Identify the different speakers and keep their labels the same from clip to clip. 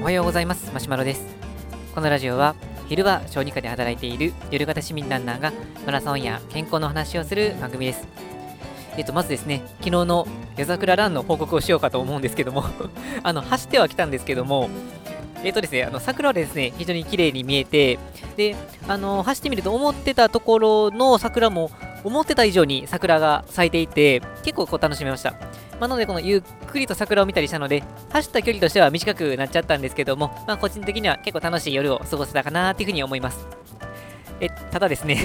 Speaker 1: おはようございます。マシュマロです。このラジオは昼は小児科で働いている夜型市民ランナーがマラソンや健康の話をする番組です。えっと、まずですね、昨日の夜桜ランの報告をしようかと思うんですけども あの、走ってはきたんですけども、えっ、とですね、あの桜はですね、非常に綺麗に見えて、で、あの走ってみると思ってたところの桜も思ってた以上に桜が咲いていて、結構こう楽しめました。まあ、なので、このゆっくりと桜を見たりしたので、走った距離としては短くなっちゃったんですけども、まあ、個人的には結構楽しい夜を過ごせたかなっていうふうに思います。え、ただですね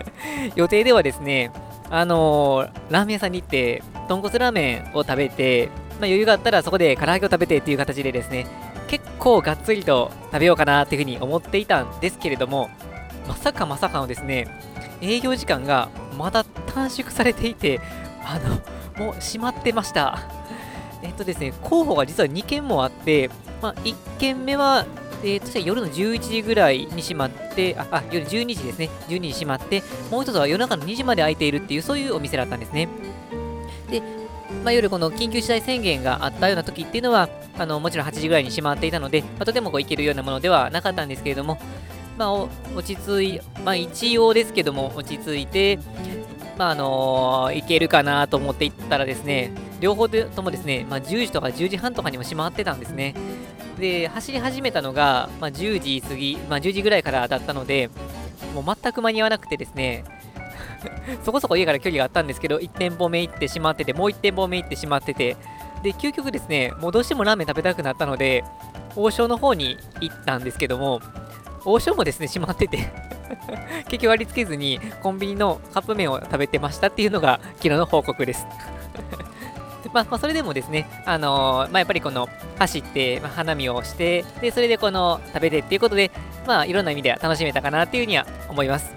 Speaker 1: 予定ではですね、あのー、ラーメン屋さんに行って、豚骨ラーメンを食べて、まあ、余裕があったらそこで唐揚げを食べてっていう形でですね、結構がっつりと食べようかなっていうふうに思っていたんですけれども、まさかまさかのですね、営業時間がまだ短縮されていて、あの、もう閉まってました。えっとですね、候補が実は2件もあって、まあ、1件目はえー、と夜の11時ぐらいに閉まって、あ、あ夜12時ですね、12時閉まって、もう一つは夜中の2時まで開いているっていう、そういうお店だったんですね。で、まあ、夜この緊急事態宣言があったような時っていうのは、あのもちろん8時ぐらいに閉まっていたので、まあ、とてもこう行けるようなものではなかったんですけれども、まあ、落ち着い、まあ、一応ですけども、落ち着いて、まああのー、行けるかなと思って行ったらですね、両方ともですね、まあ、10時とか10時半とかにも閉まってたんですね。で、走り始めたのが、まあ、10時過ぎ、まあ、10時ぐらいからだったので、もう全く間に合わなくてですね、そこそこ家から距離があったんですけど、1店舗目行ってしまってて、もう1店舗目行ってしまってて、で、究極ですね、もうどうしてもラーメン食べたくなったので、王将の方に行ったんですけども、王将もですね、閉まってて 結局割り付けずにコンビニのカップ麺を食べてましたっていうのが昨日の報告です まあ、まあ、それでもですね、あのー、まあ、やっぱりこの走って、まあ、花見をして、で、それでこの食べてっていうことで、まあ、いろんな意味では楽しめたかなっていうふうには思います。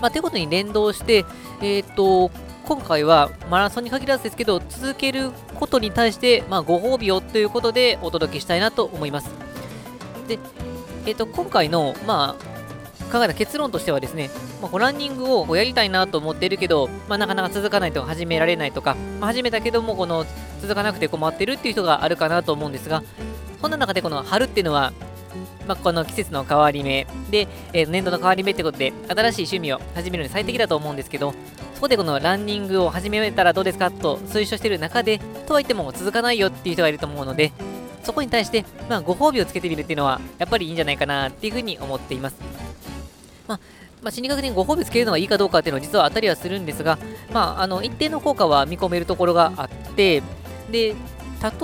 Speaker 1: まあ、ということに連動して、えっ、ー、と、今回はマラソンに限らずですけど、続けることに対して、まあ、ご褒美をということでお届けしたいなと思います。で、えっ、ー、と、今回の、まあ、考えた結論としてはですね、まあ、ランニングをやりたいなと思ってるけど、まあ、なかなか続かないとか始められないとか、まあ、始めたけどもこの続かなくて困ってるっていう人があるかなと思うんですがそんな中でこの春っていうのはまあ、この季節の変わり目で、えー、年度の変わり目ってことで新しい趣味を始めるのに最適だと思うんですけどそこでこのランニングを始めたらどうですかと推奨してる中でとはいっても続かないよっていう人がいると思うのでそこに対して、まあ、ご褒美をつけてみるっていうのはやっぱりいいんじゃないかなっていうふうに思っています。まあ、まあ、心理学的にご褒美つけるのがいいかどうかっていうのは実は当たりはするんですが、まあ、あの一定の効果は見込めるところがあってで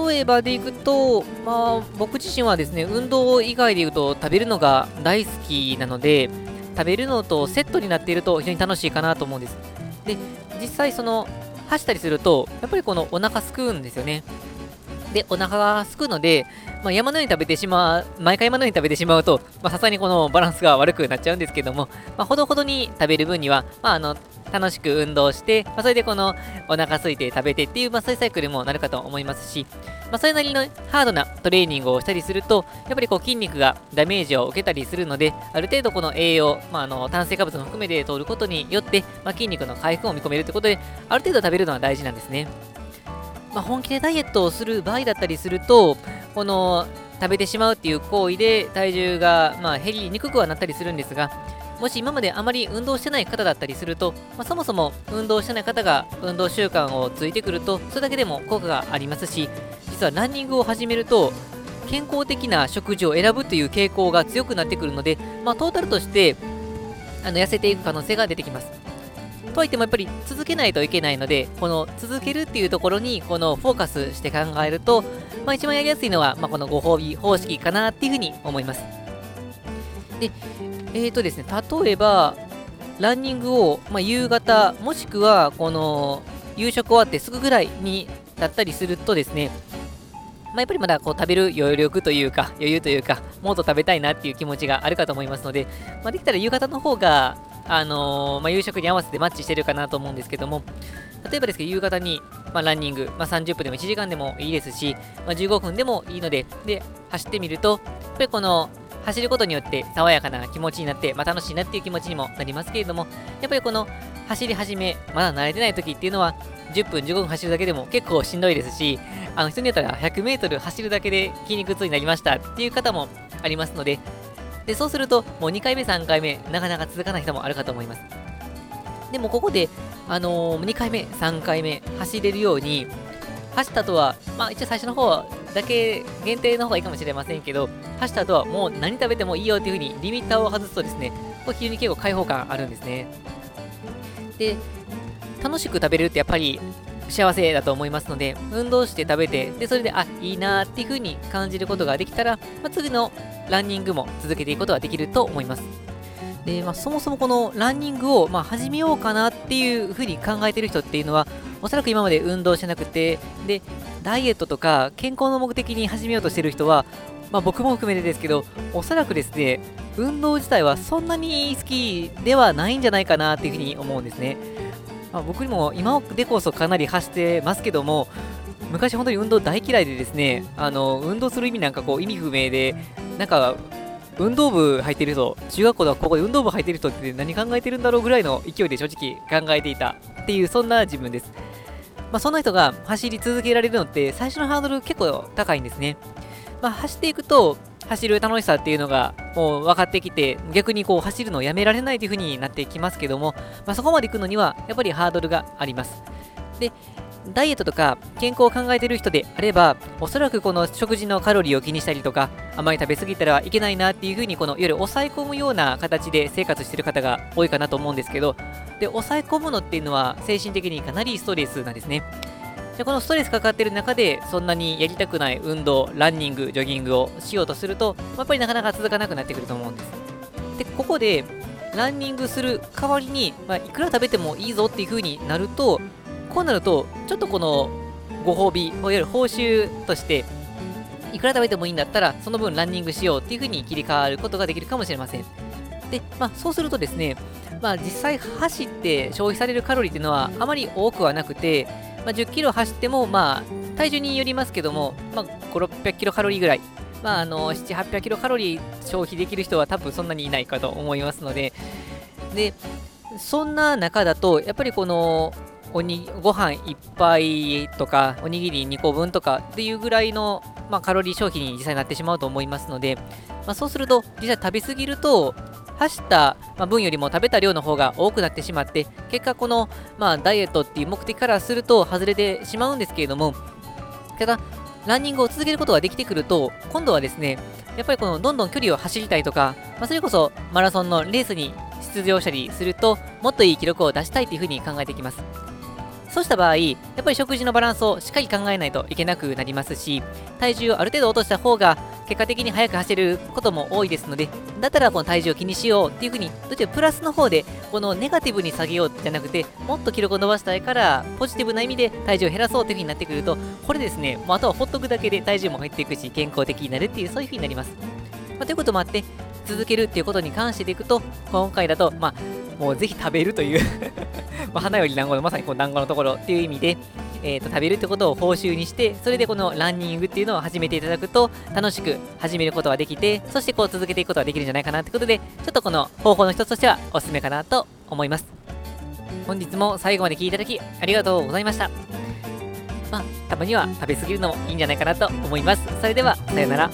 Speaker 1: 例えばでいくと、まあ、僕自身はですね運動以外で言うと食べるのが大好きなので食べるのとセットになっていると非常に楽しいかなと思うんです。で実際その走ったりするとやっぱりこのお腹すくうんですよね。でお腹がすくのでまあ、山のように食べてしまう、毎回山のように食べてしまうと、まさすがにこのバランスが悪くなっちゃうんですけども、まあ、ほどほどに食べる分には、まあ、あの、楽しく運動して、まあ、それでこのお腹空いて食べてっていう、まあ、そういうサイクルもなるかと思いますし、まあ、それなりのハードなトレーニングをしたりすると、やっぱりこう筋肉がダメージを受けたりするので、ある程度この栄養、まあ、あの炭水化物も含めて取ることによって、まあ、筋肉の回復を見込めるということで、ある程度食べるのは大事なんですね。まあ、本気でダイエットをする場合だったりすると、この食べてしまうっていう行為で体重が、まあ、減りにくくはなったりするんですが、もし今まであまり運動してない方だったりすると、まあ、そもそも運動してない方が運動習慣をついてくると、それだけでも効果がありますし、実はランニングを始めると、健康的な食事を選ぶという傾向が強くなってくるので、まあ、トータルとしてあの痩せていく可能性が出てきます。とはいってもやっぱり続けないといけないので、この続けるっていうところにこのフォーカスして考えると、まあ、一番やりやすいのは、まあ、このご褒美方式かなっていうふうに思います。で、えーとですね、例えば、ランニングを、まあ、夕方、もしくはこの夕食終わってすぐぐらいにだったりするとですね、まあ、やっぱりまだこう食べる余力というか、余裕というか、もっと食べたいなっていう気持ちがあるかと思いますので、まあ、できたら夕方の方があのー、まあ、夕食に合わせてマッチしてるかなと思うんですけども、例えばですけど、夕方に、まあ、ランニング、まあ、30分でも1時間でもいいですし、まあ、15分でもいいので、で、走ってみると、やっぱりこの、走ることによって爽やかな気持ちになって、まあ、楽しいなっていう気持ちにもなりますけれども、やっぱりこの走り始め、まだ慣れてない時っていうのは、10分、15分走るだけでも結構しんどいですし、あの人によったら100メートル走るだけで筋肉痛になりましたっていう方もありますので、でそうすると、もう2回目、3回目、なかなか続かない人もあるかと思います。でもここで、あのー、2回目、3回目、走れるように、走った後は、まあ一応最初の方だけ限定の方がいいかもしれませんけど、走った後はもう何食べてもいいよっていう風にリミッターを外すとですね、これ非常に結構開放感あるんですね。で、楽しく食べるってやっぱり幸せだと思いますので、運動して食べて、で、それで、あ、いいなっていう風に感じることができたら、まあ、次のランニングも続けていくことができると思います。で、まあ、そもそもこのランニングを、まあ、始めようかなっていう風に考えてる人っていうのは、おそらく今まで運動してなくて、で、ダイエットとか健康の目的に始めようとしてる人は、まあ、僕も含めてですけど、おそらくですね、運動自体はそんなに好きではないんじゃないかなっていうふうに思うんですね。まあ、僕にも今でこそかなり走ってますけども、昔本当に運動大嫌いでですね、あの、運動する意味なんかこう意味不明で、なんか、運動部入ってる人、中学校ではここで運動部入ってる人って何考えてるんだろうぐらいの勢いで正直考えていたっていう、そんな自分です。まあ、そんな人が走り続けられるのって、最初のハードル結構高いんですね。まあ、走っていくと、走る楽しさっていうのがもう分かってきて、逆にこう走るのをやめられないという風になってきますけども、まあ、そこまで行くのにはやっぱりハードルがあります。で、ダイエットとか健康を考えている人であれば、おそらくこの食事のカロリーを気にしたりとか、あまり食べ過ぎたらいけないなっていう風に、このいわゆる抑え込むような形で生活している方が多いかなと思うんですけど、で、抑え込むのっていうのは精神的にかなりストレスなんですね。でこのストレスかかっている中で、そんなにやりたくない運動、ランニング、ジョギングをしようとすると、やっぱりなかなか続かなくなってくると思うんです。で、ここで、ランニングする代わりに、まあ、いくら食べてもいいぞっていう風になると、こうなると、ちょっとこのご褒美、いわゆる報酬として、いくら食べてもいいんだったら、その分ランニングしようっていう風に切り替わることができるかもしれません。で、まあ、そうするとですね、まあ、実際走って消費されるカロリーっていうのはあまり多くはなくて、まあ、10キロ走っても、まあ、体重によりますけども、まあ、5、600キロカロリーぐらい、まあ、あの、7、800キロカロリー消費できる人は多分そんなにいないかと思いますので、で、そんな中だと、やっぱりこの、おにご飯1杯とか、おにぎり2個分とかっていうぐらいの、まあ、カロリー消費に実際になってしまうと思いますので、まあ、そうすると、実際食べ過ぎると、走った分よりも食べた量の方が多くなってしまって、結果この、まあ、ダイエットっていう目的からすると外れてしまうんですけれども、ただ、ランニングを続けることができてくると、今度はですね、やっぱりこのどんどん距離を走りたいとか、まあ、それこそマラソンのレースに出場したりすると、もっといい記録を出したいというふうに考えていきます。そうした場合、やっぱり食事のバランスをしっかり考えないといけなくなりますし、体重をある程度落とした方が結果的に速く走ることも多いですので、だったらこの体重を気にしようっていうふうに、どちらプラスの方で、このネガティブに下げようじゃなくて、もっと記録を伸ばしたいから、ポジティブな意味で体重を減らそうというふうになってくると、これですね、もうあとはほっとくだけで体重も減っていくし、健康的になるっていう、そういうふうになります。まあ、ということもあって、続けるっていうことに関してでいくと、今回だと、まあ、もうぜひ食べるという まあ、花より団子のまさにこう団子のところっていう意味で、えーと、食べるってことを報酬にして、それでこのランニングっていうのを始めていただくと、楽しく始めることができて、そしてこう続けていくことができるんじゃないかなってことで、ちょっとこの方法の一つとしてはおすすめかなと思います。本日も最後まで聞いていただきありがとうございました。まあ、たまには食べ過ぎるのもいいんじゃないかなと思います。それでは、さようなら。